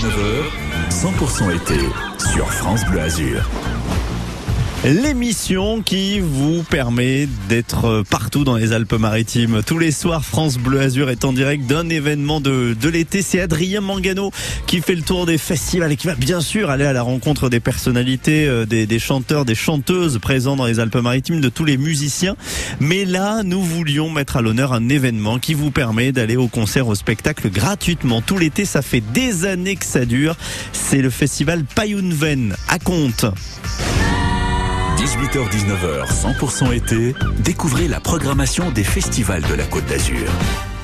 18h-19h, 100% été sur France Bleu Azur. L'émission qui vous permet d'être partout dans les Alpes-Maritimes. Tous les soirs, France Bleu Azur est en direct d'un événement de, de l'été. C'est Adrien Mangano qui fait le tour des festivals et qui va bien sûr aller à la rencontre des personnalités, euh, des, des chanteurs, des chanteuses présents dans les Alpes-Maritimes, de tous les musiciens. Mais là, nous voulions mettre à l'honneur un événement qui vous permet d'aller au concert, au spectacle gratuitement. Tout l'été, ça fait des années que ça dure. C'est le festival Payunven à Comte. 18h-19h, 100% été, découvrez la programmation des festivals de la Côte d'Azur.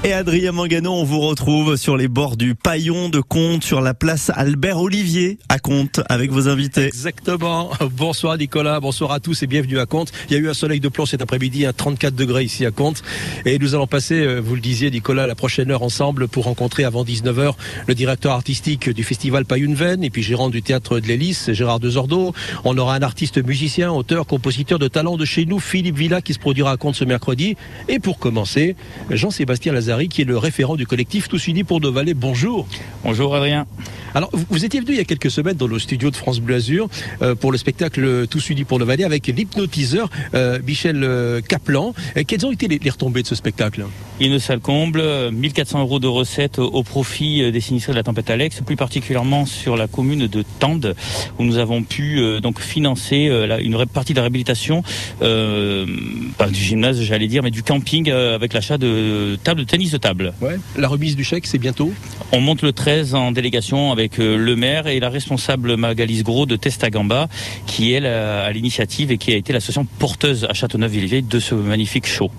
Et Adrien Mangano, on vous retrouve sur les bords du Paillon de Comte, sur la place Albert Olivier à Comte, avec vos invités. Exactement. Bonsoir Nicolas, bonsoir à tous et bienvenue à Comte. Il y a eu un soleil de plomb cet après-midi, à 34 degrés ici à Comte. Et nous allons passer, euh, vous le disiez Nicolas, la prochaine heure ensemble pour rencontrer avant 19h le directeur artistique du festival Payunven et puis gérant du théâtre de l'Hélice, Gérard Dezordo. On aura un artiste musicien, auteur, compositeur de talent de chez nous, Philippe Villa, qui se produira à Comte ce mercredi. Et pour commencer, Jean-Sébastien Lazare qui est le référent du collectif Tous Unis pour nos vallées. Bonjour. Bonjour Adrien. Alors, vous étiez venu il y a quelques semaines dans le studio de France Bleu Azur euh, pour le spectacle Tous Unis pour nos vallées avec l'hypnotiseur euh, Michel euh, Kaplan. quelles ont été les, retombées de ce spectacle? Une salle comble, 1400 euros de recettes au profit des sinistrés de la tempête Alex, plus particulièrement sur la commune de Tende, où nous avons pu donc financer une partie de la réhabilitation, pas du gymnase j'allais dire, mais du camping avec l'achat de tables de tennis de table. Ouais. La remise du chèque, c'est bientôt? On monte le 13 en délégation avec euh, le maire et la responsable Magalise Gros de Testagamba, qui est à l'initiative et qui a été l'association porteuse à Châteauneuf-Villevieille de ce magnifique show.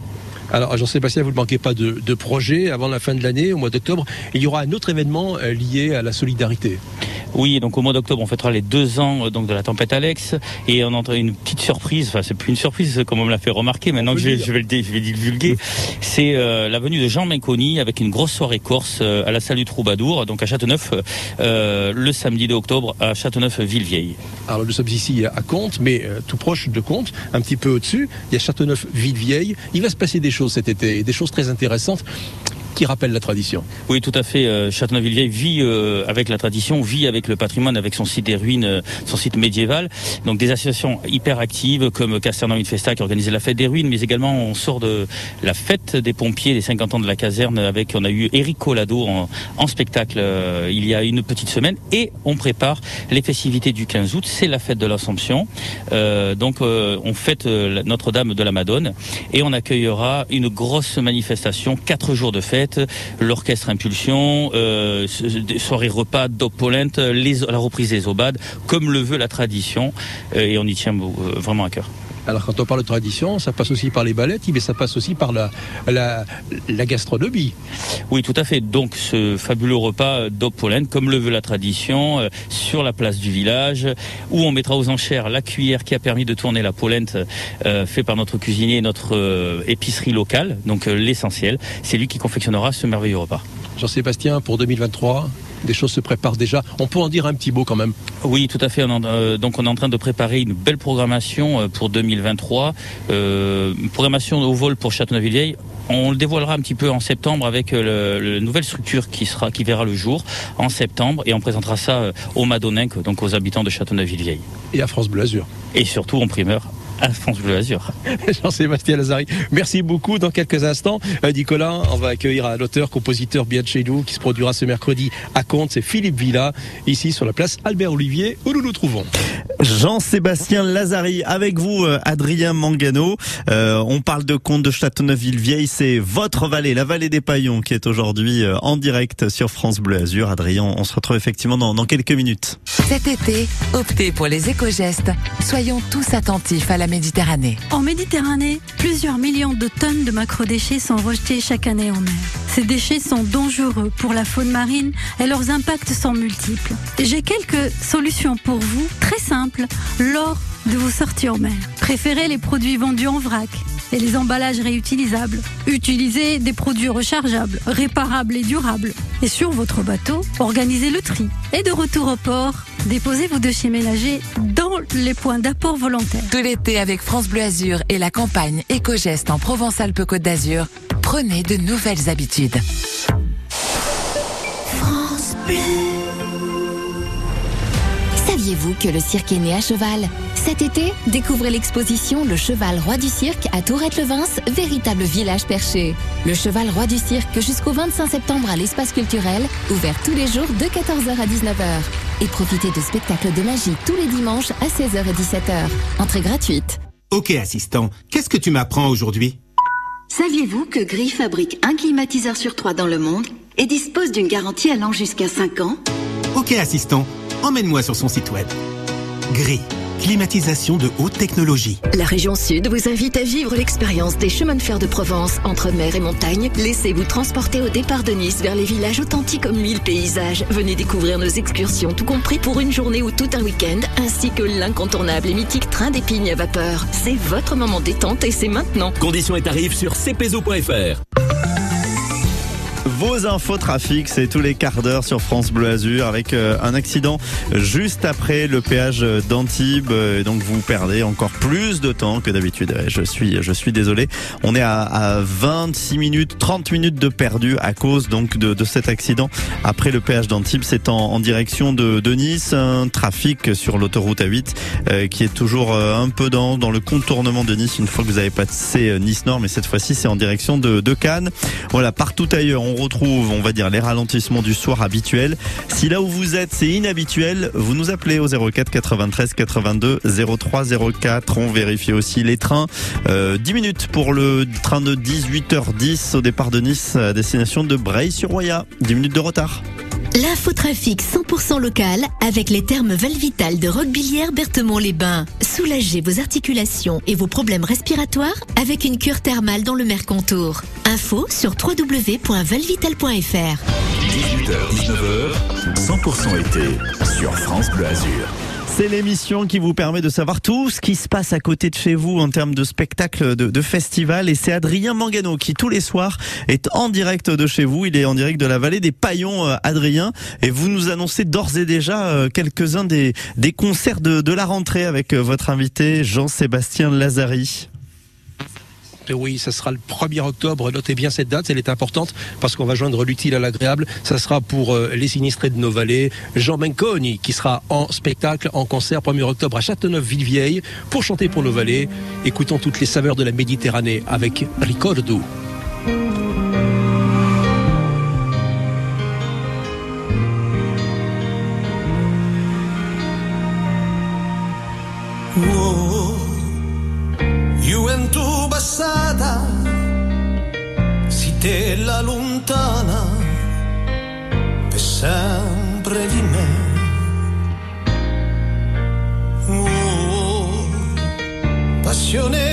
Alors, Jean-Sébastien, vous ne manquez pas de, de projet avant la fin de l'année, au mois d'octobre. Il y aura un autre événement euh, lié à la solidarité. Oui, donc au mois d'octobre, on fêtera les deux ans euh, donc de la tempête Alex et on entend une petite surprise. Enfin, c'est plus une surprise, comme on me l'a fait remarquer. Maintenant que je, vais, je vais le je vais divulguer, c'est euh, la venue de Jean Menconi avec une grosse soirée corse à la salle du Troubadour, donc à Châteauneuf, le samedi de octobre à Châteauneuf-Villevieille. Alors nous sommes ici à Comte, mais tout proche de Comte, un petit peu au-dessus, il y a Châteauneuf-Villevieille. Il va se passer des choses cet été, des choses très intéressantes qui rappelle la tradition. Oui, tout à fait. Euh, Châteauneuf-Villevieille vit euh, avec la tradition, vit avec le patrimoine, avec son site des ruines, euh, son site médiéval. Donc des associations hyper actives comme Castelnau Festa qui organise la fête des ruines, mais également on sort de la fête des pompiers, les 50 ans de la caserne, avec on a eu Eric Colado en, spectacle il y a une petite semaine, et on prépare les festivités du 15 août. C'est la fête de l'Assomption. donc on fête Notre-Dame de la Madone et on accueillera une grosse manifestation, quatre jours de fête l'orchestre Impulsion, euh, soirée repas d'Opolent, la reprise des Obades, comme le veut la tradition, euh, et on y tient euh, vraiment à cœur. Alors quand on parle de tradition, ça passe aussi par les ballettes, mais ça passe aussi par la, la, gastronomie. Oui, tout à fait. Donc ce fabuleux repas d'Opolène, comme le veut la tradition, euh, sur la place du village, où on mettra aux enchères la cuillère qui a permis de tourner la polente euh, fait par notre cuisinier et notre euh, épicerie locale, donc l'essentiel. C'est lui qui confectionnera ce merveilleux repas. Jean-Sébastien, pour 2023 des choses se préparent déjà. On peut en dire un petit mot quand même. Oui, tout à fait. Euh, donc on est en train de préparer une belle programmation euh, pour 2023. Euh, une programmation au vol pour Châteauneuf-Vieille. On le dévoilera un petit peu en septembre avec la nouvelle structure qui sera qui verra le jour en septembre et on présentera ça aux Madonnins, donc aux habitants de Châteauneuf-Vieille. Et à France Bleu Azur. Et surtout en primeur France Bleu. Jean-Sébastien Lazari, merci beaucoup. Dans quelques instants, euh, Nicolas, on va accueillir l'auteur, compositeur bien de chez nous, qui se produira ce mercredi à Comte. C'est Philippe Villa, ici sur la place Albert Olivier, où nous nous trouvons. Jean-Sébastien Lazari, avec vous, euh, Adrien Mangano. Euh, on parle de Comte de Châteauneuf-Vieille. C'est votre vallée, la vallée des Paillons, qui est aujourd'hui en direct sur France Bleu Azur. Adrien, on se retrouve effectivement dans, dans quelques minutes. Cet été, optez pour les éco-gestes. Soyons tous attentifs à la Méditerranée. En Méditerranée, plusieurs millions de tonnes de macrodéchets sont rejetés chaque année en mer. Ces déchets sont dangereux pour la faune marine et leurs impacts sont multiples. J'ai quelques solutions pour vous, très simples, lors de vos sorties en mer. Préférez les produits vendus en vrac et les emballages réutilisables. Utilisez des produits rechargeables, réparables et durables. Et sur votre bateau, organisez le tri. Et de retour au port, déposez vos déchets ménagers dans les points d'apport volontaires. Tout l'été avec France Bleu Azur et la campagne Éco-Geste en Provence-Alpes-Côte d'Azur, prenez de nouvelles habitudes. France Bleu. Saviez-vous que le cirque est né à cheval? Cet été, découvrez l'exposition Le Cheval Roi du Cirque à Tourette-le-Vince, véritable village perché. Le Cheval Roi du Cirque jusqu'au 25 septembre à l'espace culturel, ouvert tous les jours de 14h à 19h. Et profitez de spectacles de magie tous les dimanches à 16h et 17h. Entrée gratuite. Ok assistant, qu'est-ce que tu m'apprends aujourd'hui? Saviez-vous que Gris fabrique un climatiseur sur trois dans le monde et dispose d'une garantie allant jusqu'à 5 ans? Ok assistant, emmène-moi sur son site web. Gris, climatisation de haute technologie. La région Sud vous invite à vivre l'expérience des chemins de fer de Provence entre mer et montagne. Laissez-vous transporter au départ de Nice vers les villages authentiques aux mille paysages. Venez découvrir nos excursions, tout compris pour une journée ou tout un week-end, ainsi que l'incontournable et mythique train d'épignes à vapeur. C'est votre moment détente et c'est maintenant. Conditions et tarifs sur cpzo.fr. Vos infos trafic, c'est tous les quarts d'heure sur France Bleu Azur avec euh, un accident juste après le péage d'Antibes. Donc vous perdez encore plus de temps que d'habitude. Je suis, je suis désolé. On est à, à, 26 minutes, 30 minutes de perdu à cause donc de, cet accident après le péage d'Antibes. C'est en, direction de, Nice. Un trafic sur l'autoroute A8 euh, qui est toujours euh, un peu dans, dans le contournement de Nice une fois que vous avez passé Nice Nord. Mais cette fois-ci, c'est en direction de, de Cannes. Voilà, partout ailleurs, on retrouve, on va dire, les ralentissements du soir habituels. Si là où vous êtes, c'est inhabituel, vous nous appelez au 04 93 82 03 04. On vérifie aussi les trains. Euh, 10 minutes pour le train de 18h10 au départ de Nice à destination de Breil-sur-Roya. 10 minutes de retard. L'infotrafic 100% local avec les termes Valvital de Roquebillière Berthemont-les-Bains. Soulagez vos articulations et vos problèmes respiratoires avec une cure thermale dans le Mercontour. Info sur www.valvital.fr. 18h, 19h, 100% été sur France Bleu Azur. C'est l'émission qui vous permet de savoir tout ce qui se passe à côté de chez vous en termes de spectacle, de, de. Et c'est Adrien Mangano qui, tous les soirs, est en direct de chez vous. Il est en direct de la vallée des Paillons, euh, Adrien. Et vous nous annoncez d'ores et déjà euh, quelques-uns des, concerts de, de la rentrée avec euh, votre invité Jean-Sébastien Lazari. Et oui, ça sera le 1er octobre. Notez bien cette date, elle est importante parce qu'on va joindre l'utile à l'agréable. Ça sera pour euh, les sinistrés de nos vallées. Jean Menconi qui sera en spectacle, en concert 1er octobre à Châteauneuf-Villevieille pour chanter pour nos vallées. Écoutons toutes les saveurs de la Méditerranée avec Ricordo. Si te la lontana per sempre di me. Oh, passione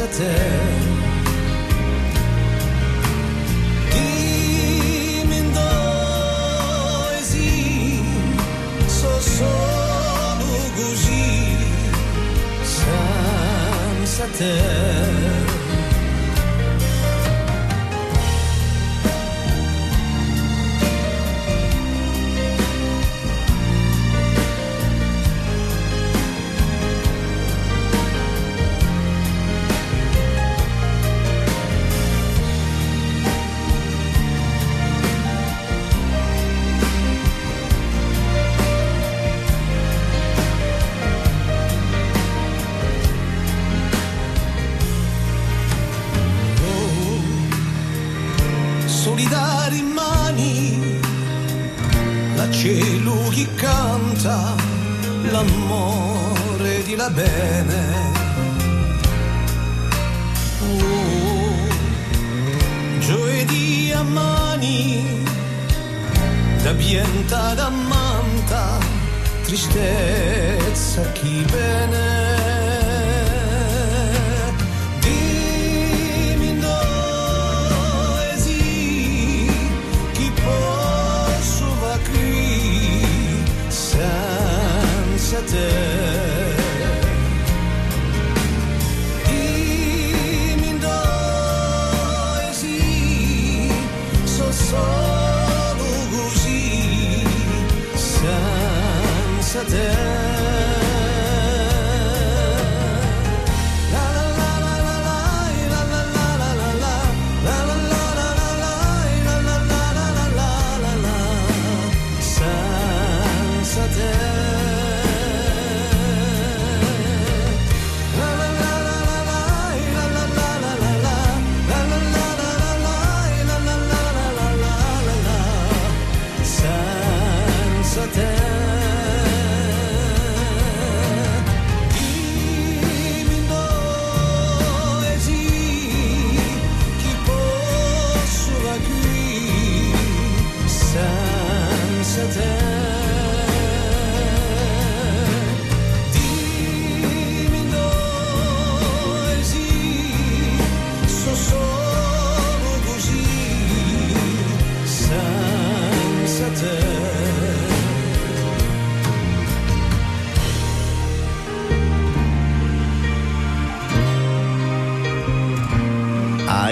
senza te dimmi dove so solo così te l'amore di la bene. Oh, giovedì a mani, da bienta da manta, tristezza chi bene. Dimmi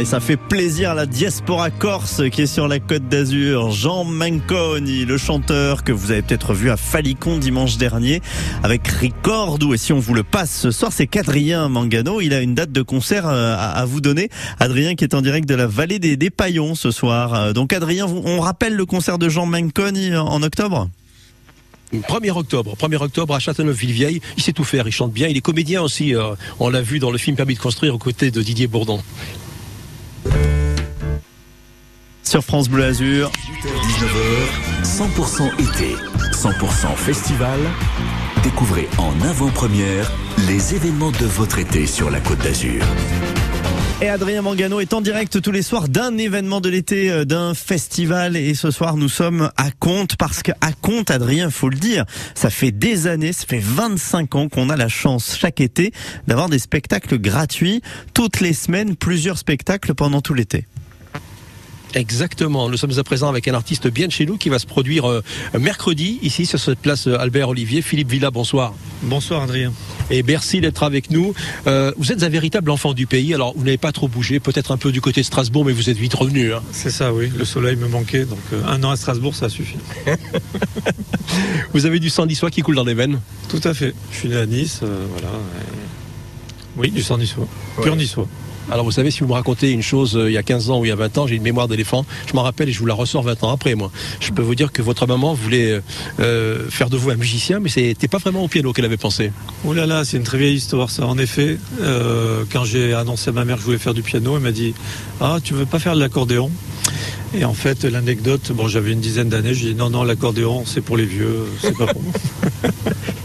ça fait plaisir à la diaspora corse qui est sur la côte d'Azur. Jean Manconi, le chanteur que vous avez peut-être vu à Falicon dimanche dernier avec Ricordou. Et si on vous le passe ce soir, c'est qu'Adrien Mangano. Il a une date de concert euh, à, vous donner. Adrien qui est en direct de la vallée des, des Paillons ce soir. Euh, Donc Adrien, on rappelle le concert de Jean Manconi en, en octobre? 1er octobre, 1er octobre à Châteauneuf-Villevieille. Il sait tout faire, il chante bien. Il est comédien aussi. euh, on l'a vu dans le film Permis de construire aux côtés de Didier Bourdon. Sur France Bleu Azur. 19h, 100% été, 100% festival. Découvrez en avant-première les événements de votre été sur la Côte d'Azur. Et Adrien Mangano est en direct tous les soirs d'un événement de l'été, euh, d'un festival. Et ce soir, nous sommes à Comte parce qu'à Comte, Adrien, faut le dire, ça fait des années, ça fait 25 ans qu'on a la chance chaque été d'avoir des spectacles gratuits toutes les semaines, plusieurs spectacles pendant tout l'été. Exactement. Nous sommes à présent avec un artiste bien de chez nous qui va se produire euh, mercredi ici sur cette place euh, Albert Olivier. Philippe Villa, bonsoir. Bonsoir Adrien. Et merci d'être avec nous. Euh, vous êtes un véritable enfant du pays. Alors vous n'avez pas trop bougé, peut-être un peu du côté de Strasbourg, mais vous êtes vite revenu. hein. C'est ça, oui. Le soleil me manquait, donc euh, un an à Strasbourg, ça suffit. Vous avez du sang niçois qui coule dans les veines? Tout à fait. Je suis né à Nice, euh, voilà. Oui, du sang niçois. Pur niçois. Alors vous savez, si vous me racontez une chose euh, il y a 15 ans ou il y a 20 ans, j'ai une mémoire d'éléphant, je m'en rappelle et je vous la ressors 20 ans après moi. Je peux vous dire que votre maman voulait euh, euh, faire de vous un musicien, mais c'était pas vraiment au piano qu'elle avait pensé. Oh là là, c'est une très vieille histoire ça. En effet, quand j'ai annoncé à ma mère que je voulais faire du piano, elle m'a dit Ah, tu veux pas faire de l'accordéon? Et en fait, l'anecdote, bon, j'avais une dizaine d'années, j'ai dit Non, non, l'accordéon, c'est pour les vieux, c'est pas pour moi.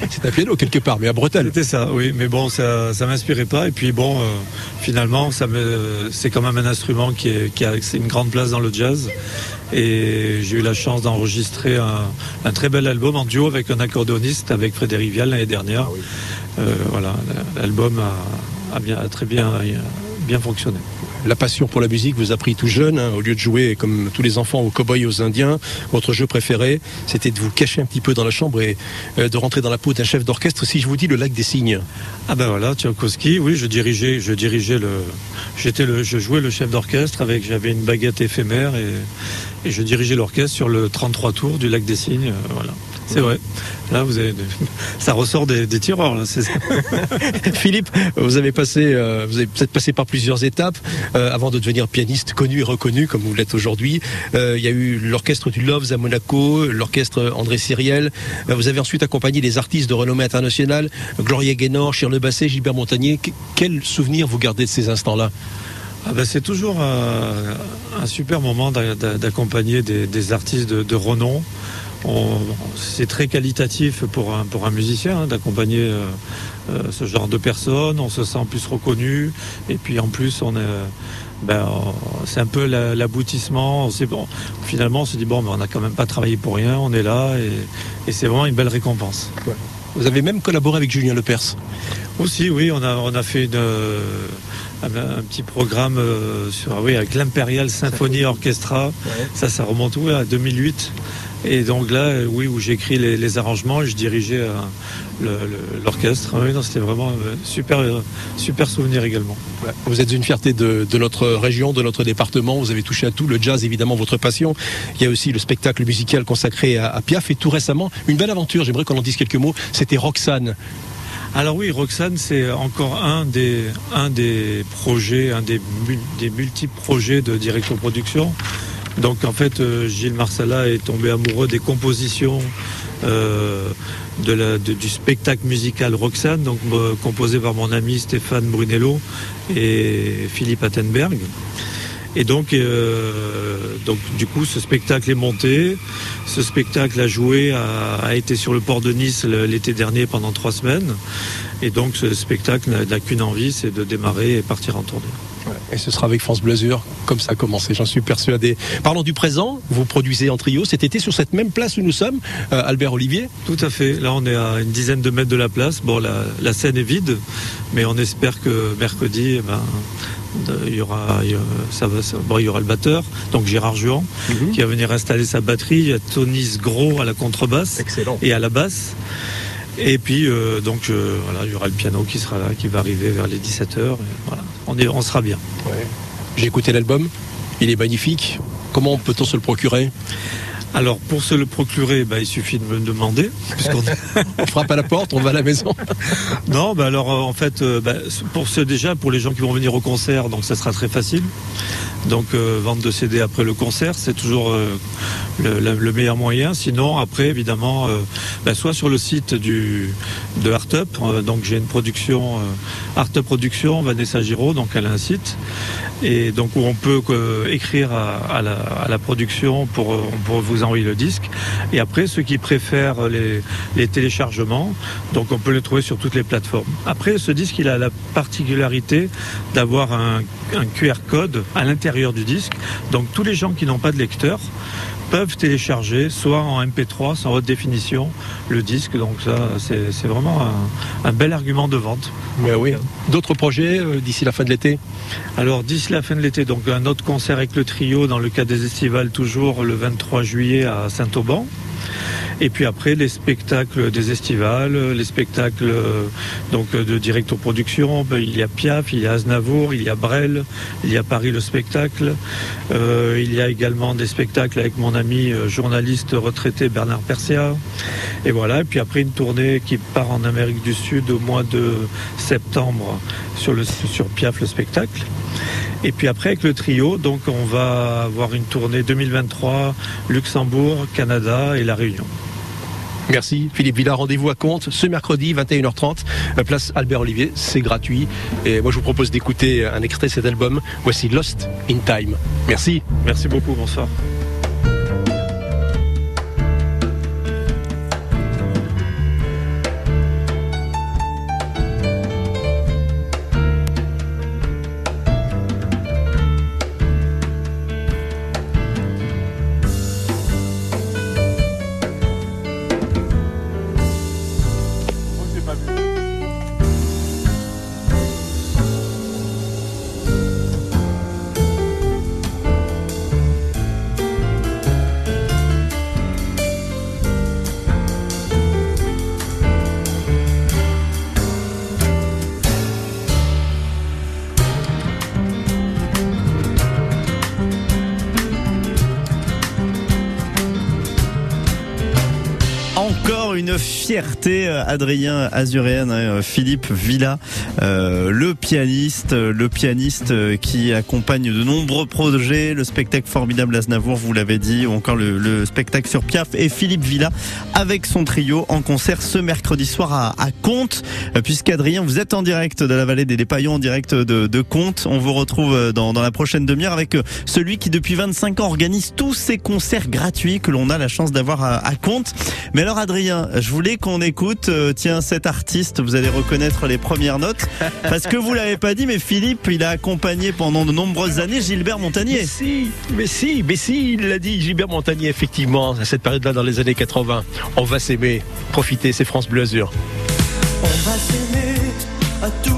C'est un piano quelque part, mais à Bretagne. C'était ça, oui, mais bon, ça, ça m'inspirait pas. Et puis bon, euh, finalement, ça me, c'est quand même un instrument qui, est, qui a une grande place dans le jazz. Et j'ai eu la chance d'enregistrer un, un très bel album en duo avec un accordéoniste, avec Frédéric Vial l'année dernière. Euh, voilà, l'album a, a bien, a très bien, bien fonctionné. La passion pour la musique vous a pris tout jeune, hein, au lieu de jouer comme tous les enfants aux cow-boys aux indiens. Votre jeu préféré, c'était de vous cacher un petit peu dans la chambre et euh, de rentrer dans la peau d'un chef d'orchestre. Si je vous dis le lac des cygnes. Ah ben voilà, Tchaikovsky, oui, je dirigeais, je dirigeais le, j'étais le, je jouais le chef d'orchestre avec, j'avais une baguette éphémère et, et je dirigeais l'orchestre sur le 33 tours du lac des Cygnes, euh, voilà. C'est vrai. Là, vous avez, ça ressort des, des tireurs, là. Philippe, vous avez passé, euh, vous avez peut-être passé par plusieurs étapes euh, avant de devenir pianiste connu et reconnu comme vous l'êtes aujourd'hui. Euh, il y a eu l'orchestre du Loves à Monaco, l'orchestre André Cyriel. Vous avez ensuite accompagné des artistes de renommée internationale, Gloria Gaynor, Charles Basset, Gilbert Montagnier. Que- quel souvenir vous gardez de ces instants-là? Ah ben, c'est toujours un, un super moment d'a- d'a- d'accompagner des, des artistes de, de renom. C'est très qualitatif pour un, pour un musicien hein, d'accompagner euh, euh, ce genre de personnes. On se sent plus reconnu. Et puis en plus, on est, ben, c'est un peu la- l'aboutissement. Bon. Finalement, on se dit bon, on n'a quand même pas travaillé pour rien. On est là et, et c'est vraiment une belle récompense. Vous avez même collaboré avec Julien Lepers. Aussi, oui, on a, on a fait une, euh, un, un petit programme sur, oui, avec l'Imperial Symphony Orchestra. Ça, ça remonte oui, à 2008. Et donc là, euh, oui, où j'écris les, les arrangements et je dirigeais euh, l'orchestre. Oui, non, c'était vraiment un super, euh, super souvenir également. Vous êtes une fierté de, de notre région, de notre département. Vous avez touché à tout. Le jazz, évidemment, votre passion. Il y a aussi le spectacle musical consacré à, à Piaf. Et tout récemment, une belle aventure. J'aimerais qu'on en dise quelques mots. C'était Roxane. Alors oui, Roxane, c'est encore un des, un des projets, un des, des multiples projets de direction production. Donc en fait, euh, Gilles Marsala est tombé amoureux des compositions euh, du spectacle musical Roxane, donc euh, composé par mon ami Stéphane Brunello et Philippe Attenberg. Et donc, du coup, ce spectacle est monté. Ce spectacle a joué, a, a été sur le port de Nice l'été dernier pendant trois semaines. Et donc, ce spectacle n'a qu'une envie, c'est de démarrer et partir en tournée. Et ce sera avec France Blasure, comme ça a commencé, j'en suis persuadé. Parlons du présent, vous produisez en trio cet été sur cette même place où nous sommes, euh, Albert Olivier. Tout à fait. Là, on est à une dizaine de mètres de la place. Bon, la, la scène est vide, mais on espère que mercredi, eh ben, il y aura, ça va, ça- bon, il y aura le batteur, donc Gérard Juan, qui va venir installer sa batterie. Il y a Tonis Gros à la contrebasse Excellent. et à la basse. Et puis, euh, donc, euh, voilà, il y aura le piano qui sera là, qui va arriver vers les 17h. Voilà, on, est, on sera bien. J'ai écouté l'album, il est magnifique. Comment peut-on se le procurer? Alors pour se le procurer, bah, il suffit de me demander. puisqu'on- On frappe à la porte, on va à la maison. non, bah alors euh, en fait, euh, bah, pour ceux déjà, pour les gens qui vont venir au concert, donc ça sera très facile. Donc euh, vente de CD après le concert, c'est toujours euh, le, le- le meilleur moyen. Sinon, après évidemment, euh, bah, soit sur le site du de Artup, euh, donc j'ai une production euh, Artup Production, Vanessa Giraud, donc elle a un site et donc où on peut écrire à, la, à la production pour, pour vous envoyer le disque. Et après, ceux qui préfèrent les, les téléchargements, donc on peut le trouver sur toutes les plateformes. Après, ce disque, il a la particularité d'avoir un, un QR code à l'intérieur du disque. Donc tous les gens qui n'ont pas de lecteur peuvent télécharger soit en MP3, soit en haute définition, le disque. Donc ça, c'est vraiment un, un bel argument de vente. Mais oui. D'autres projets euh, d'ici la fin de l'été? Alors d'ici la fin de l'été, donc un autre concert avec le trio dans le cadre des estivales toujours le 23 juillet à Saint-Auban. Et puis après les spectacles des estivales, les spectacles donc de Directo Production, ben, il y a Piaf, il y a Aznavour, il y a Brel, il y a Paris le spectacle. Euh, il y a également des spectacles avec mon ami euh, journaliste retraité Bernard Persia. Et voilà, et puis après une tournée qui part en Amérique du Sud au mois de septembre sur, le, sur Piaf le spectacle. Et puis après avec le trio, donc on va avoir une tournée 2023 Luxembourg, Canada et la Réunion. Merci Philippe Villa, rendez-vous à Comte ce mercredi 21h30, euh, place Albert Olivier, c'est gratuit. Et moi je vous propose d'écouter un extrait de cet album. Voici Lost in Time. Merci. Merci beaucoup, bonsoir. Une fierté, euh, Adrien Azuréen, hein, Philippe Villa, euh, le pianiste, euh, le pianiste euh, qui accompagne de nombreux projets, le spectacle formidable Aznavour, vous l'avez dit, ou encore le, le spectacle sur Piaf et Philippe Villa avec son trio en concert ce mercredi soir à, à Comte, euh, puisqu'Adrien, vous êtes en direct de la vallée des Dépaillons, en direct de, Comte. On vous retrouve euh, dans, la prochaine demi-heure avec euh, celui qui depuis 25 ans organise tous ces concerts gratuits que l'on a la chance d'avoir à, à Comte. Mais alors Adrien, je voulais qu'on écoute, euh, tiens, cet artiste, vous allez reconnaître les premières notes, parce que vous l'avez pas dit, mais Philippe, il a accompagné pendant de nombreuses années Gilbert Montagnier. Mais si, mais si, mais si, il l'a dit, Gilbert Montagnier, effectivement, à cette période-là dans les années 80. On va s'aimer, profiter, c'est France Bleu Azur. On va s'aimer, à toucher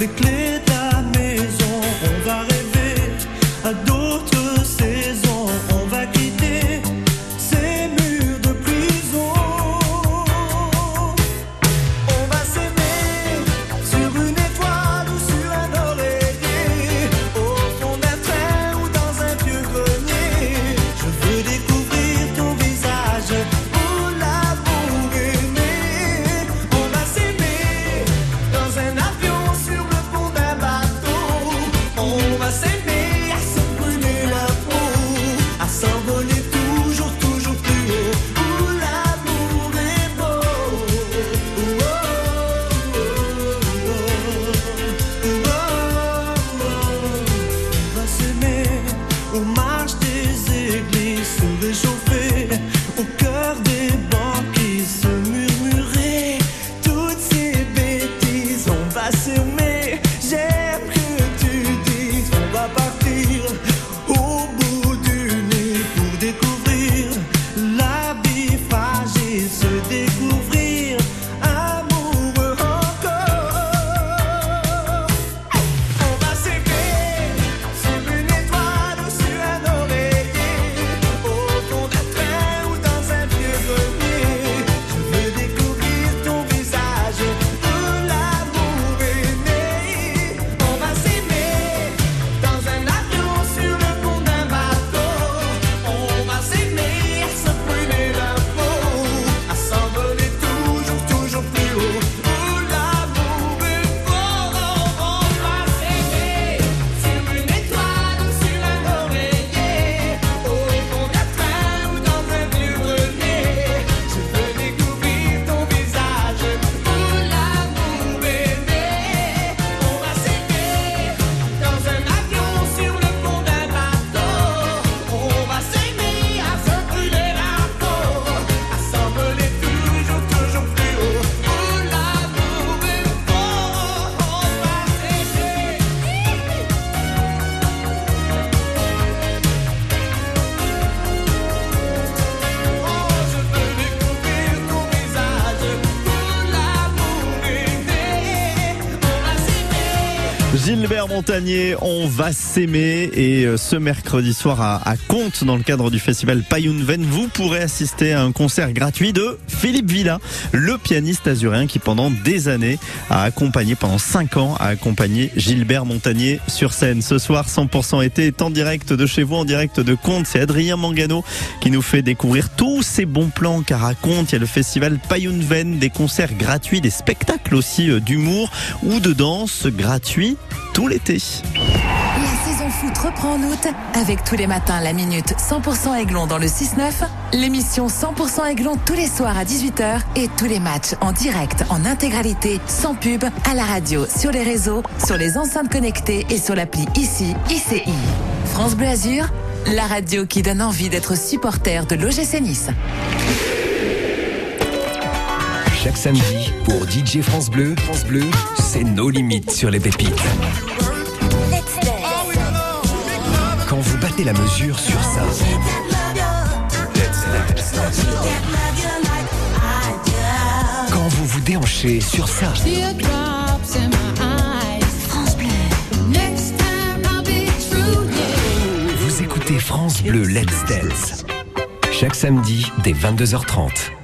les clés Montagnier, on va s'aimer et euh, ce mercredi soir à, à Comte dans le cadre du festival Payunven, vous pourrez assister à un concert gratuit de Philippe Villa, le pianiste azuréen qui pendant des années a accompagné, pendant 5 ans, a accompagné Gilbert Montagnier sur scène. Ce soir, 100% été est en direct de chez vous, en direct de Comte. C'est Adrien Mangano qui nous fait découvrir tous ces bons plans car à Comte, il y a le festival Payunven, des concerts gratuits, des spectacles aussi euh, d'humour ou de danse gratuits l'été. La saison foot reprend en août avec tous les matins la minute 100% Aiglon dans le 6-9, l'émission 100% Aiglon tous les soirs à 18h et tous les matchs en direct, en intégralité, sans pub, à la radio, sur les réseaux, sur les enceintes connectées et sur l'appli ICI, ICI. France Bleu Azur, la radio qui donne envie d'être supporter de l'OGC Nice. Chaque samedi, pour DJ France Bleu, France Bleu, c'est nos limites sur les pépites. Quand vous battez la mesure sur ça. Quand vous vous déhanchez sur ça. Vous écoutez France Bleu Let's Dance. Chaque samedi dès 22h30.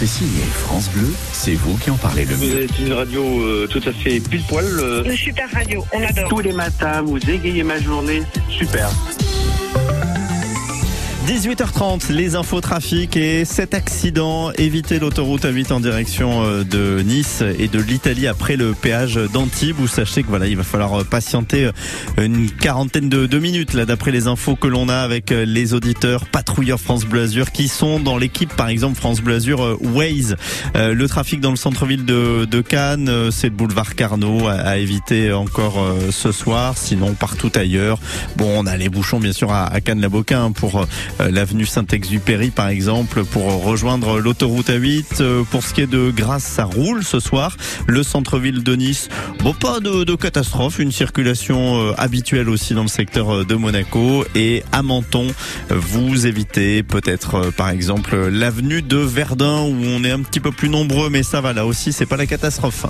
C'est signé France Bleu, c'est vous qui en parlez le Vous mieux. êtes une radio euh, tout à fait pile poil. euh, Une super radio, on adore. tous les matins, vous égayez ma journée. Super. 18h30, les infos trafic et cet accident. Évitez l'autoroute A8 en direction euh, de Nice et de l'Italie après le péage d'Antibes où sachez que voilà, il va falloir euh, patienter euh, une quarantaine de, minutes là d'après les infos que l'on a avec les auditeurs patrouilleurs France Bleu Azur qui sont dans l'équipe par exemple France Bleu Azur Waze. Le trafic dans le centre-ville de, de Cannes, c'est le boulevard Carnot à, éviter encore ce soir, sinon partout ailleurs. Bon, on a les bouchons bien sûr à, à Cannes-la-Boquin pour l'avenue Saint-Exupéry par exemple pour rejoindre l'autoroute A8. Euh, Pour ce qui est de Grasse, ça roule ce soir. Le centre-ville de Nice, bon pas de, catastrophe, une circulation euh, habituelle aussi dans le secteur euh, de Monaco et à Menton, euh, vous évitez peut-être euh, par exemple l'avenue de Verdun où on est un petit peu plus nombreux mais ça va là aussi c'est pas la catastrophe.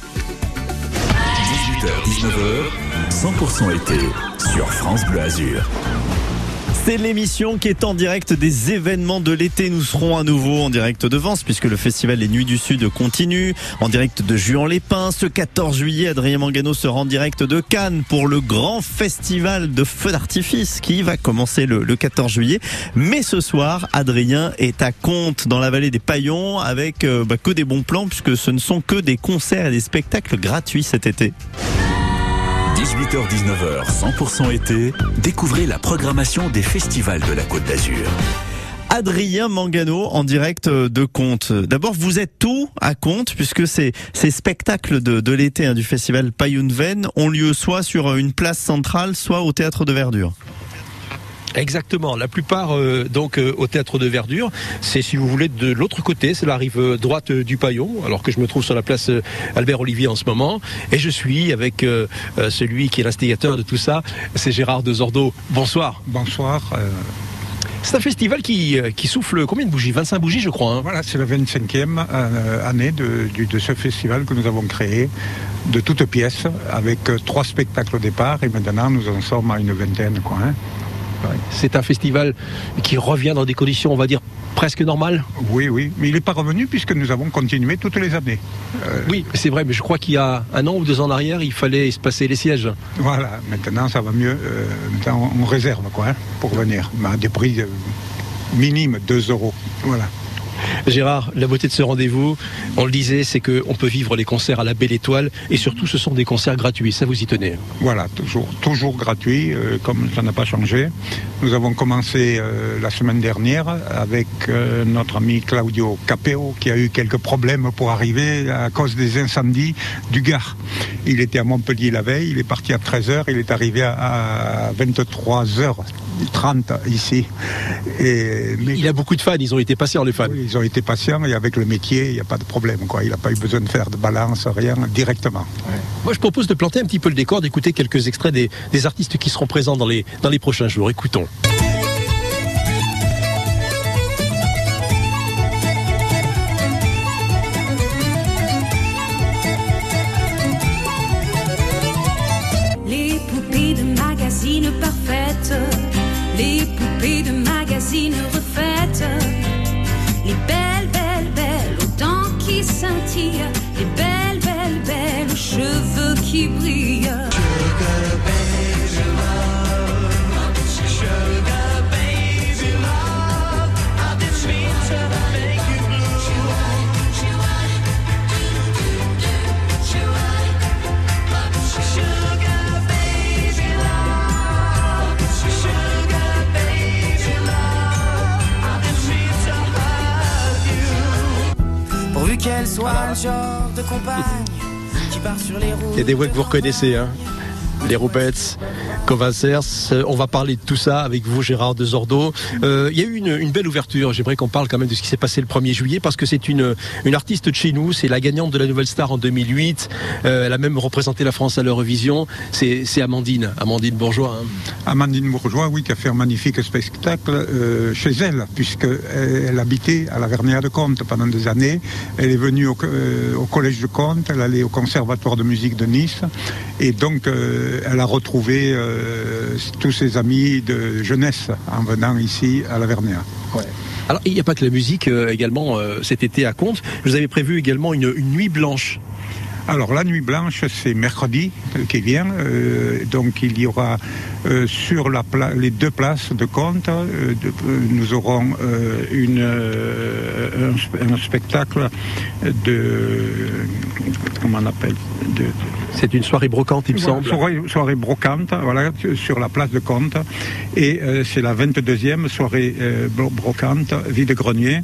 18h, 19h, 100% été sur France Bleu Azur. C'est l'émission qui est en direct des événements de l'été. Nous serons à nouveau en direct de Vence puisque le festival Les Nuits du Sud continue. En direct de Juan-les-Pins. Ce 14 juillet, Adrien Mangano sera en direct de Cannes pour le grand festival de feux d'artifice qui va commencer le, le 14 juillet. Mais ce soir, Adrien est à Comte dans la vallée des Paillons avec euh, bah, que des bons plans puisque ce ne sont que des concerts et des spectacles gratuits cet été. 18h-19h, 100% été, découvrez la programmation des festivals de la Côte d'Azur. Adrien Mangano en direct de Comte. D'abord, vous êtes tout à Comte puisque ces, spectacles de, de l'été hein, du festival Payunven ont lieu soit sur une place centrale, soit au théâtre de Verdure? Exactement. La plupart euh, donc euh, au théâtre de Verdure, c'est si vous voulez de l'autre côté, c'est la rive droite euh, du Paillon, alors que je me trouve sur la place Albert Olivier en ce moment, et je suis avec euh, celui qui est l'instigateur de tout ça, c'est Gérard de Zordo. Bonsoir. Bonsoir. C'est un festival qui, qui souffle combien de bougies? 25 bougies, je crois. hein Voilà, c'est la 25e euh, année de, ce festival que nous avons créé de toutes pièces, avec trois spectacles au départ, et maintenant nous en sommes à une vingtaine. Quoi, hein. C'est un festival qui revient dans des conditions, on va dire, presque normales. Oui, oui, mais il n'est pas revenu puisque nous avons continué toutes les années. Euh, Oui, c'est vrai, mais je crois qu'il y a un an ou deux ans en arrière, il fallait se passer les sièges. Voilà, maintenant ça va mieux. euh, maintenant on réserve quoi, hein, pour venir, mais à des prix euh, minimes, 2 euros. Voilà. Gérard, la beauté de ce rendez-vous, on le disait, c'est qu'on peut vivre les concerts à la belle étoile et surtout ce sont des concerts gratuits, ça vous y tenez. Voilà, toujours, toujours gratuit, euh, comme ça n'a pas changé. Nous avons commencé euh, la semaine dernière avec euh, notre ami Claudio Capeo qui a eu quelques problèmes pour arriver à cause des incendies du Gard. Il était à Montpellier la veille, il est parti à 13h, il est arrivé à, à 23h30 ici. Et, mais- Il a beaucoup de fans, ils ont été patients les fans. oui, ils ont été patients et avec le métier, il n'y a pas de problème. Il n'a pas eu besoin de faire de balance, rien, directement. Moi je propose de planter un petit peu le décor, d'écouter quelques extraits des, artistes qui seront présents dans les prochains jours. Écoutons. Il y a des voix que vous reconnaissez, hein. Les Roubettes, Covincers. Euh, On va parler de tout ça avec vous, Gérard Desordo. Euh, il y a eu une, belle ouverture. J'aimerais qu'on parle quand même de ce qui s'est passé le 1er juillet parce que c'est une, artiste de chez nous. C'est la gagnante de la Nouvelle Star en 2008. Euh, elle a même représenté la France à l'Eurovision. C'est Amandine, Amandine Bourgeois. hein. Amandine Bourgeois, oui, qui a fait un magnifique spectacle chez elle, puisqu'elle habitait à la Vernière de Comte pendant des années. Elle est venue au, Collège de Comte, elle allait au Conservatoire de musique de Nice, et donc elle a retrouvé euh, tous ses amis de jeunesse en venant ici à la Vernière. Alors, il n'y a pas que la musique euh, également euh, cet été à Comte. Vous avez prévu également une, une nuit blanche. Alors la nuit blanche, c'est mercredi euh, qui vient. euh, donc il y aura euh, sur la pla- les deux places de compte, euh, de- euh, nous aurons euh, une, euh, un, sp- un spectacle de comment on appelle de, C'est une soirée brocante, il me voilà, semble. Soirée, soirée brocante, voilà, sur la place de Comte. Et euh, c'est la 22e soirée euh, bro- brocante, vide-grenier.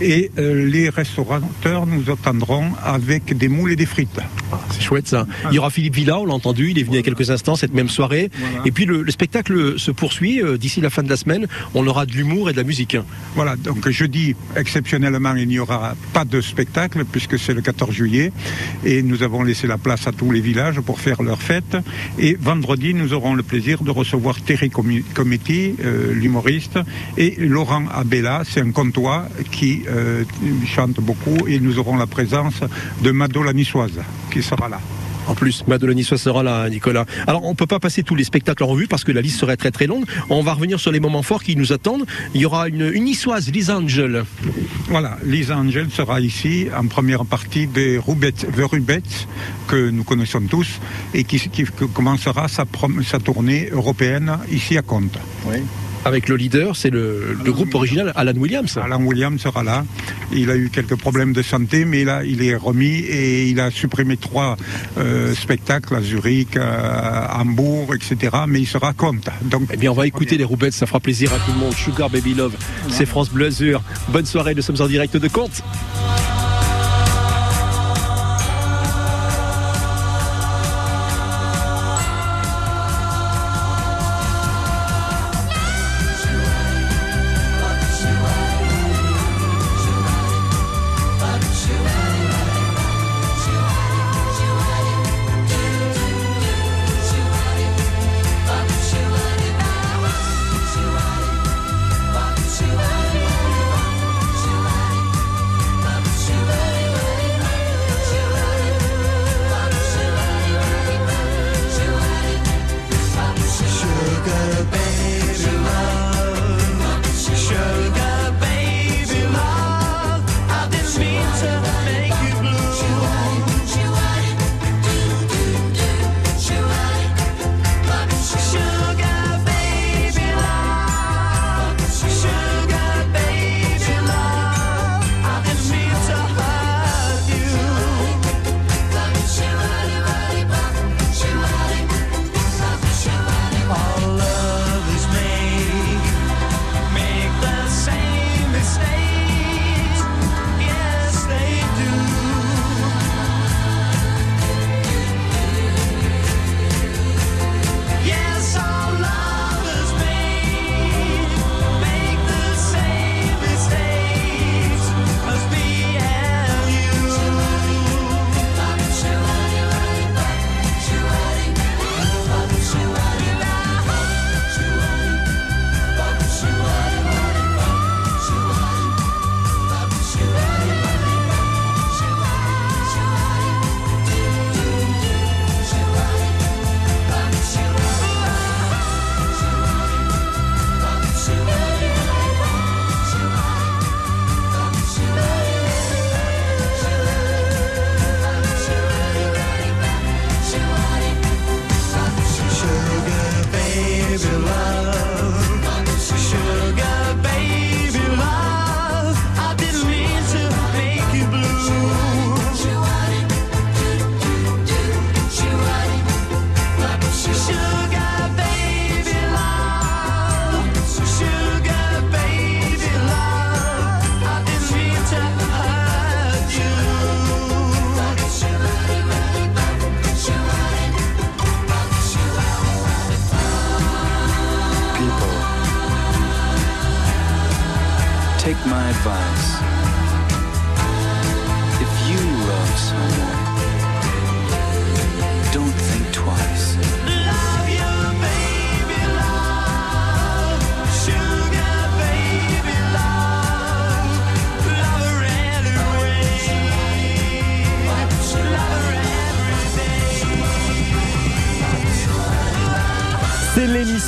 Et euh, les restaurateurs nous attendront avec des moules et des frites. C'est chouette ça. Il y aura Philippe Villa, on l'a entendu, il est venu il y a quelques instants cette même soirée. Voilà. Et puis le, le spectacle se poursuit d'ici la fin de la semaine. On aura de l'humour et de la musique. Voilà, donc jeudi, exceptionnellement, il n'y aura pas de spectacle puisque c'est le 14 juillet et nous avons laissé la place à tous les villages pour faire leur fête. Et vendredi, nous aurons le plaisir de recevoir Terry Cometti, euh, l'humoriste, et Laurent Abella, c'est un comtois qui euh, chante beaucoup et nous aurons la présence de Mado la qui sera là. En plus, Madeleine Niçois sera là, Nicolas. Alors, on peut pas passer tous les spectacles en revue parce que la liste serait très très longue. On va revenir sur les moments forts qui nous attendent. Il y aura une, une niçoise, Lisa Angel. Voilà, Lisa Angel sera ici en première partie des Rubettes, The Rubettes, que nous connaissons tous, et qui, commencera sa, prom- sa tournée européenne ici à Comte. Avec le leader, c'est le, le groupe original, Alan Williams. Alan Williams sera là. Il a eu quelques problèmes de santé, mais là, il est remis et il a supprimé trois euh, spectacles à Zurich, à Hambourg, etc. Mais il sera à Comte. Donc, Eh bien, on va écouter les roubettes, ça fera plaisir à tout le monde. Sugar Baby Love, c'est France Bleu Azur. Bonne soirée, nous sommes en direct de Comte.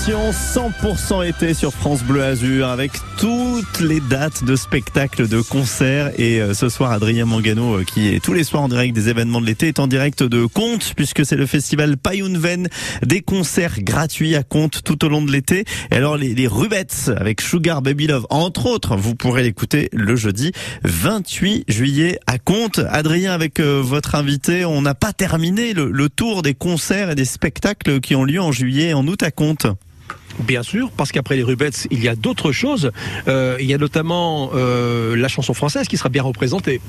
L'émission 100% été sur France Bleu Azur avec toutes les dates de spectacles, de concerts et euh, ce soir Adrien Mangano euh, qui est tous les soirs en direct des événements de l'été est en direct de Comte puisque c'est le festival Payunven, des concerts gratuits à Comte tout au long de l'été. Et alors les, Rubettes avec Sugar Baby Love entre autres, vous pourrez l'écouter le jeudi 28 juillet à Comte. Adrien avec euh, votre invité, on n'a pas terminé le, tour des concerts et des spectacles qui ont lieu en juillet et en août à Comte. Bien sûr, parce qu'après les Rubettes, il y a d'autres choses. Euh, il y a notamment euh, la chanson française qui sera bien représentée.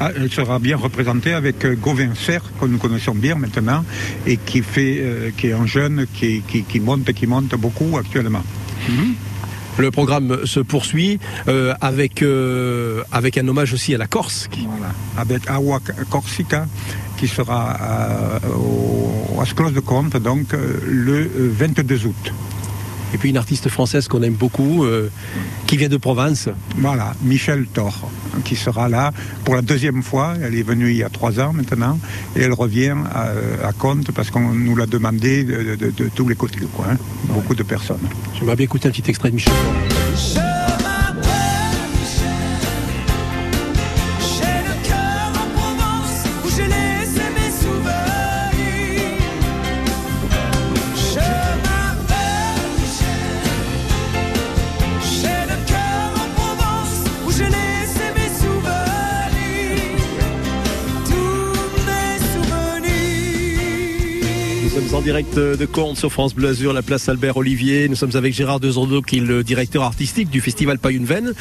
Ah, elle sera bien représentée avec euh, Gauvin Serre, que nous connaissons bien maintenant, et qui, fait, euh, qui est un jeune qui, qui, qui monte, qui monte beaucoup actuellement. Le programme se poursuit euh, avec, euh, avec un hommage aussi à la Corse. Voilà. Avec Awa Corsica, qui sera euh, au, à Sclos de Comte, donc le euh, 22 août. Et puis une artiste française qu'on aime beaucoup, euh, qui vient de Provence. Voilà, Michel Thor, qui sera là pour la deuxième fois. Elle est venue il y a trois ans maintenant, et elle revient à, à Comte parce qu'on nous l'a demandé de, de- de tous les côtés, quoi, hein. beaucoup de personnes. J'aimerais bien écouter un petit extrait de Michel. Je direct de Comte sur France Bleu la place Albert Olivier. Nous sommes avec Gérard Dezordo, qui est le directeur artistique du festival Payunven.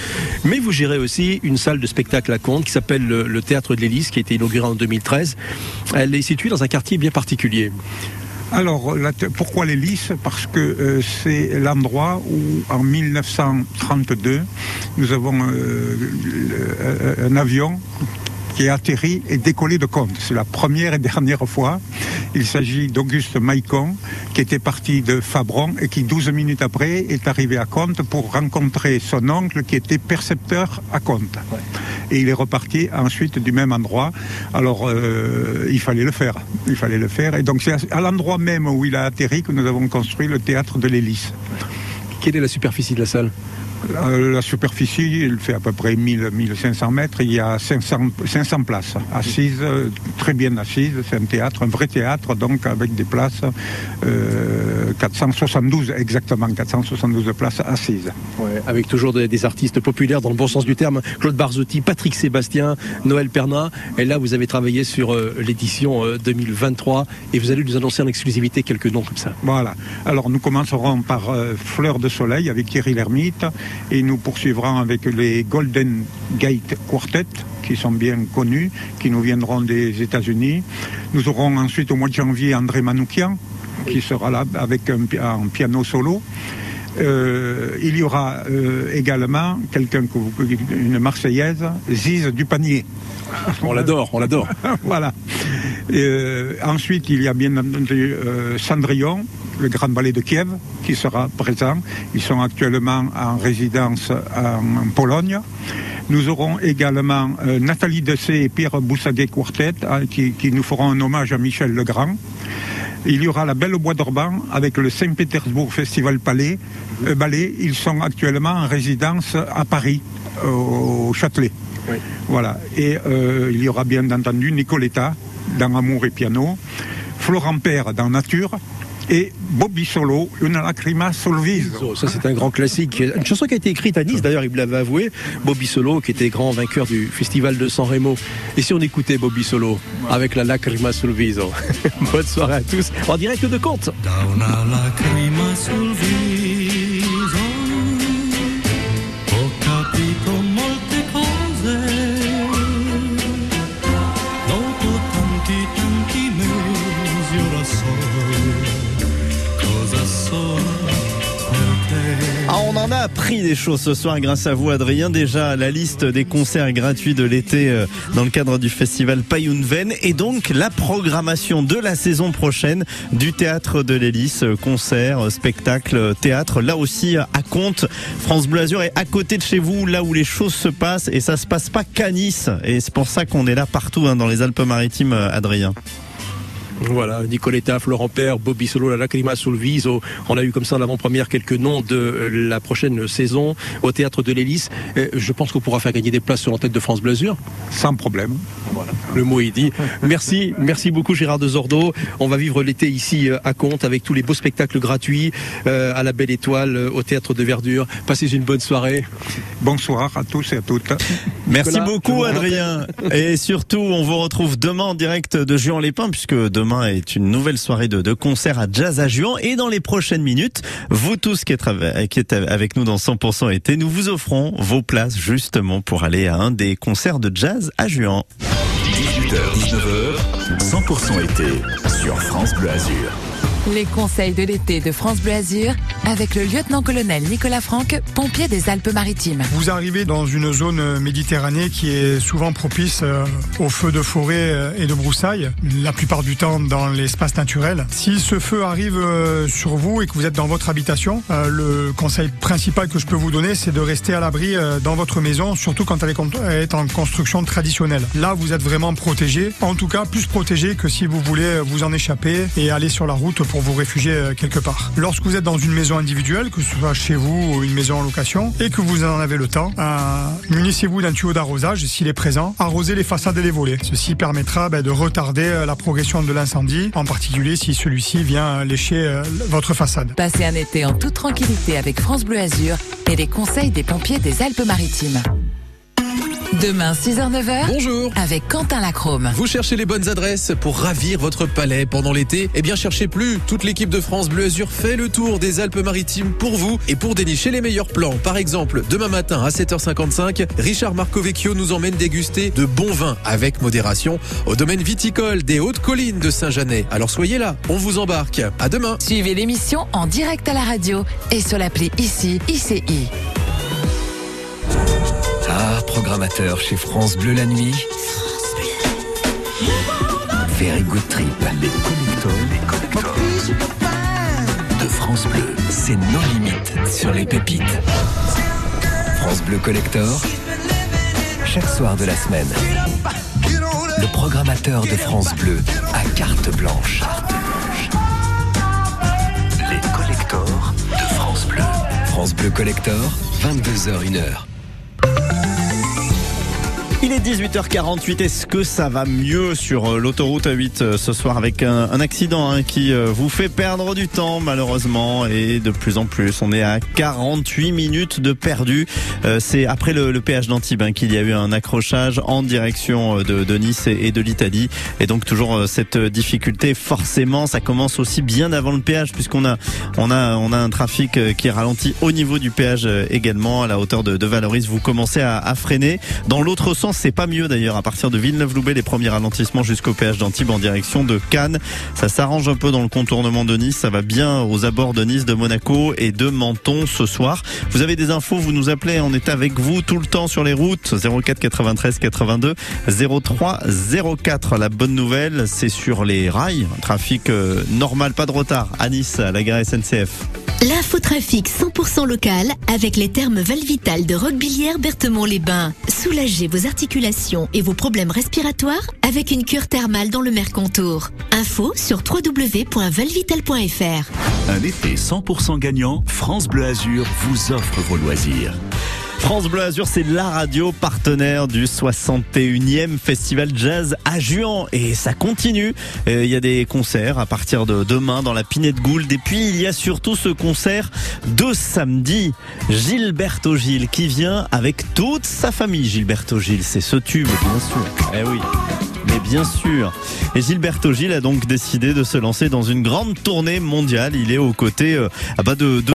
Mais vous gérez aussi une salle de spectacle à Comte qui s'appelle le, Théâtre de l'Hélice, qui a été inaugurée en 2013. Elle est située dans un quartier bien particulier. Alors, pourquoi l'hélice? Parce que euh, c'est l'endroit où, en 1932, nous avons euh, un avion qui est atterri et décollé de Comte. C'est la première et dernière fois. Il s'agit d'Auguste Maicon, qui était parti de Fabron et qui, 12 minutes après, est arrivé à Comte pour rencontrer son oncle qui était percepteur à Comte. Et il est reparti ensuite du même endroit. Alors, euh, il fallait le faire. Il fallait le faire. Et donc, c'est à- à l'endroit même où il a atterri que nous avons construit le théâtre de l'hélice. Quelle est la superficie de la salle? Euh, La superficie, il fait à peu près 1000, 1500 mètres. Il y a 500, 500 places assises, euh, très bien assises. C'est un théâtre, un vrai théâtre, donc avec des places, euh, 472 exactement, 472 places assises. Ouais, avec toujours des, des artistes populaires dans le bon sens du terme. Claude Barzotti, Patrick Sébastien, Noël Pernin. Et là, vous avez travaillé sur euh, l'édition euh, 2023 et vous allez nous annoncer en exclusivité quelques noms comme ça. Voilà. Alors nous commencerons par euh, Fleur de Soleil avec Thierry Lhermitte et nous poursuivrons avec les Golden Gate Quartet qui sont bien connus, qui nous viendront des États-Unis. Nous aurons ensuite au mois de janvier André Manoukian qui sera là avec un, pi- un piano solo. Euh, il y aura euh, également quelqu'un que vous une Marseillaise, Ziz du panier. On l'adore, on l'adore. voilà. Euh, ensuite, il y a bien entendu Cendrillon, le grand ballet de Kiev, qui sera présent. Ils sont actuellement en résidence en, Pologne. Nous aurons également euh, Nathalie Dessé et Pierre Boussaguet Quartet, hein, qui, qui nous feront un hommage à Michel Legrand. Il y aura la Belle au Bois d'Orban avec le Saint-Pétersbourg Festival Palais, euh, Ballet. Ils sont actuellement en résidence à Paris, au Châtelet. Voilà. Et euh, il y aura bien entendu Nicoletta dans Amour et Piano, Florent Père dans Nature et Bobby Solo, Une lacrima sul viso. Ça, c'est un grand classique. Une chanson qui a été écrite à Nice, d'ailleurs, il me l'avait avoué. Bobby Solo, qui était grand vainqueur du festival de San Remo. Et si on écoutait Bobby Solo avec la lacrima sul viso Bonne soirée à tous. En direct de compte. Una lacrima sul viso, appris des choses ce soir grâce à vous, Adrien. Déjà, la liste des concerts gratuits de l'été euh, dans le cadre du festival Payunven et donc la programmation de la saison prochaine du théâtre de l'Hélice. Euh, Concerts, euh, spectacles, théâtre. Là aussi, à Comte, France Bleu Azur est à côté de chez vous, là où les choses se passent et ça se passe pas qu'à Nice. Et c'est pour ça qu'on est là partout hein, dans les Alpes-Maritimes, Adrien. Voilà, Nicoletta, Florent Père, Bobby Solo, La Lacrima sul Viso. On a eu comme ça en avant-première quelques noms de euh, la prochaine saison au théâtre de l'Hélice. Euh, Je pense qu'on pourra faire gagner des places sur l'antenne de France Bleu Azur. Sans problème. Voilà, le mot est dit. Merci, merci beaucoup Gérard de Zordo. On va vivre l'été ici euh, à Comte avec tous les beaux spectacles gratuits à la Belle Étoile, au théâtre de Verdure. Passez une bonne soirée. Bonsoir à tous et à toutes. Merci Nicolas, beaucoup Adrien. Et surtout, on vous retrouve demain en direct de Juan-les-Pins puisque demain est une nouvelle soirée de, de concert à Jazz à Juan. Et dans les prochaines minutes, vous tous qui êtes, avec- qui êtes avec nous dans 100% été, nous vous offrons vos places justement pour aller à un des concerts de jazz à Juan. 18h, 19h, 100% été sur France Bleu Azur. Les conseils de l'été de France Bleu Azur avec le lieutenant-colonel Nicolas Franck, pompier des Alpes-Maritimes. Vous arrivez dans une zone euh, méditerranée qui est souvent propice euh, aux feux de forêt euh, et de broussailles, la plupart du temps dans l'espace naturel. Si ce feu arrive sur vous et que vous êtes dans votre habitation, le conseil principal que je peux vous donner, c'est de rester à l'abri dans votre maison, surtout quand elle est en construction traditionnelle. Là, vous êtes vraiment protégé, en tout cas plus protégé que si vous voulez vous en échapper et aller sur la route pour vous réfugier euh, quelque part. Lorsque vous êtes dans une maison individuelle, que ce soit chez vous ou une maison en location, et que vous en avez le temps, euh, munissez-vous d'un tuyau d'arrosage s'il est présent, arrosez les façades et les volets. Ceci permettra ben, de retarder euh, la progression de l'incendie, en particulier si celui-ci vient lécher votre façade. Passez un été en toute tranquillité avec France Bleu Azur et les conseils des pompiers des Alpes-Maritimes. Demain 6h-9h. Bonjour. Avec Quentin Lacrome. Vous cherchez les bonnes adresses pour ravir votre palais pendant l'été? Eh bien, cherchez plus. Toute l'équipe de France Bleu Azur fait le tour des Alpes-Maritimes pour vous et pour dénicher les meilleurs plans. Par exemple, demain matin à 7h55, Richard Marcovecchio nous emmène déguster de bons vins avec modération au domaine viticole des Hautes Collines de Saint-Janet. Alors soyez là, on vous embarque. À demain. Suivez l'émission en direct à la radio et sur l'appli ICI ICI. Programmateur chez France Bleu la nuit. Very Good Trip. Les connecteurs, les de France Bleu. C'est nos limites sur les pépites. France Bleu Collector. Chaque soir de la semaine. Le programmateur de France Bleu à carte blanche. Les collecteurs de France Bleu. France Bleu Collector, 22h, 1h. Il est 18h48. Est-ce que ça va mieux sur euh, l'autoroute A8 euh, ce soir avec un, accident hein, qui euh, vous fait perdre du temps malheureusement? Et de plus en plus. On est à 48 minutes de perdu. C'est après le, péage d'Antibes hein, qu'il y a eu un accrochage en direction de, Nice et, de l'Italie. Et donc toujours cette difficulté. Forcément, ça commence aussi bien avant le péage puisqu'on a on a on a un trafic qui est ralenti au niveau du péage également à la hauteur de, Valoris. Vous commencez à freiner. Dans l'autre sens, c'est pas mieux d'ailleurs. À partir de Villeneuve-Loubet, les premiers ralentissements jusqu'au péage d'Antibes en direction de Cannes. Ça s'arrange un peu dans le contournement de Nice. Ça va bien aux abords de Nice, de Monaco et de Menton ce soir. Vous avez des infos, vous nous appelez. On est avec vous tout le temps sur les routes. 04 93 82 03 04. La bonne nouvelle, c'est sur les rails. Trafic euh, normal, pas de retard à Nice, à la gare SNCF. L'infotrafic 100% local avec les thermes Valvital de Roquebillière Berthemont-les-Bains. Soulagez vos articulations et vos problèmes respiratoires avec une cure thermale dans le Mercontour. Info sur www.valvital.fr. Un été 100% gagnant, France Bleu Azur vous offre vos loisirs. France Bleu Azur, c'est la radio partenaire du 61e Festival Jazz à Juan. Et ça continue. Il y a des concerts à partir de demain dans la Pinette Gould. Et puis, il y a surtout ce concert de samedi. Gilberto Gil qui vient avec toute sa famille. Gilberto Gil, c'est ce tube, bien sûr. Eh oui. Mais bien sûr. Et Gilberto Gil a donc décidé de se lancer dans une grande tournée mondiale. Il est aux côtés euh, ah bah de